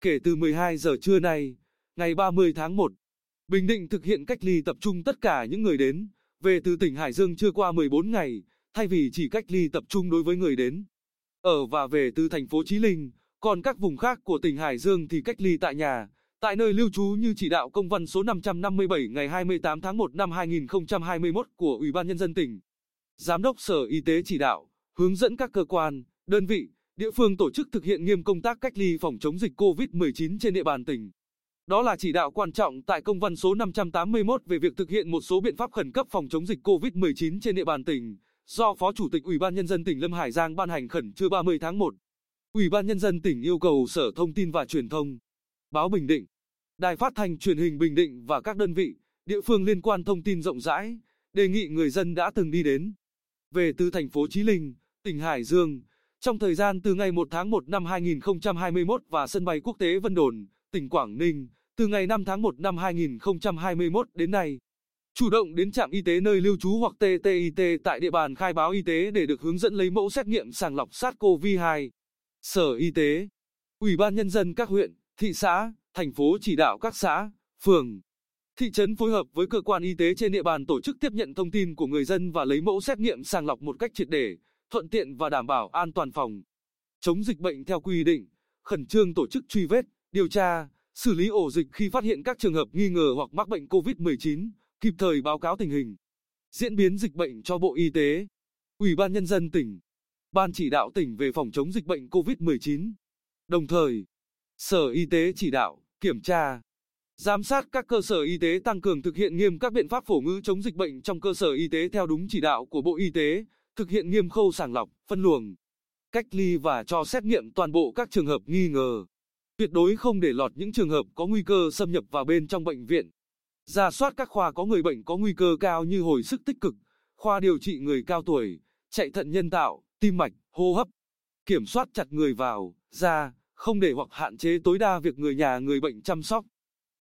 kể từ 12 giờ trưa nay, ngày 30 tháng 1, Bình Định thực hiện cách ly tập trung tất cả những người đến, về từ tỉnh Hải Dương chưa qua 14 ngày, thay vì chỉ cách ly tập trung đối với người đến, ở và về từ thành phố Chí Linh, còn các vùng khác của tỉnh Hải Dương thì cách ly tại nhà, tại nơi lưu trú như chỉ đạo công văn số 557 ngày 28 tháng 1 năm 2021 của Ủy ban Nhân dân tỉnh. Giám đốc Sở Y tế chỉ đạo, hướng dẫn các cơ quan, đơn vị, địa phương tổ chức thực hiện nghiêm công tác cách ly phòng chống dịch COVID-19 trên địa bàn tỉnh. Đó là chỉ đạo quan trọng tại công văn số 581 về việc thực hiện một số biện pháp khẩn cấp phòng chống dịch COVID-19 trên địa bàn tỉnh, do Phó Chủ tịch Ủy ban Nhân dân tỉnh Lâm Hải Giang ban hành khẩn trưa 30 tháng 1. Ủy ban Nhân dân tỉnh yêu cầu Sở Thông tin và Truyền thông, Báo Bình Định, Đài Phát thanh Truyền hình Bình Định và các đơn vị, địa phương liên quan thông tin rộng rãi, đề nghị người dân đã từng đi đến, về từ thành phố Chí Linh, tỉnh Hải Dương, trong thời gian từ ngày 1 tháng 1 năm 2021 và sân bay quốc tế Vân Đồn, tỉnh Quảng Ninh, từ ngày 5 tháng 1 năm 2021 đến nay. Chủ động đến trạm y tế nơi lưu trú hoặc TTIT tại địa bàn khai báo y tế để được hướng dẫn lấy mẫu xét nghiệm sàng lọc SARS-CoV-2. Sở Y tế, Ủy ban Nhân dân các huyện, thị xã, thành phố chỉ đạo các xã, phường, thị trấn phối hợp với cơ quan y tế trên địa bàn tổ chức tiếp nhận thông tin của người dân và lấy mẫu xét nghiệm sàng lọc một cách triệt để, thuận tiện và đảm bảo an toàn phòng. Chống dịch bệnh theo quy định, khẩn trương tổ chức truy vết, điều tra, xử lý ổ dịch khi phát hiện các trường hợp nghi ngờ hoặc mắc bệnh COVID-19, kịp thời báo cáo tình hình. Diễn biến dịch bệnh cho Bộ Y tế, Ủy ban nhân dân tỉnh, Ban chỉ đạo tỉnh về phòng chống dịch bệnh COVID-19. Đồng thời, Sở Y tế chỉ đạo, kiểm tra, giám sát các cơ sở y tế tăng cường thực hiện nghiêm các biện pháp phổ ngữ chống dịch bệnh trong cơ sở y tế theo đúng chỉ đạo của Bộ Y tế, thực hiện nghiêm khâu sàng lọc, phân luồng, cách ly và cho xét nghiệm toàn bộ các trường hợp nghi ngờ. Tuyệt đối không để lọt những trường hợp có nguy cơ xâm nhập vào bên trong bệnh viện. Ra soát các khoa có người bệnh có nguy cơ cao như hồi sức tích cực, khoa điều trị người cao tuổi, chạy thận nhân tạo, tim mạch, hô hấp. Kiểm soát chặt người vào, ra, không để hoặc hạn chế tối đa việc người nhà người bệnh chăm sóc.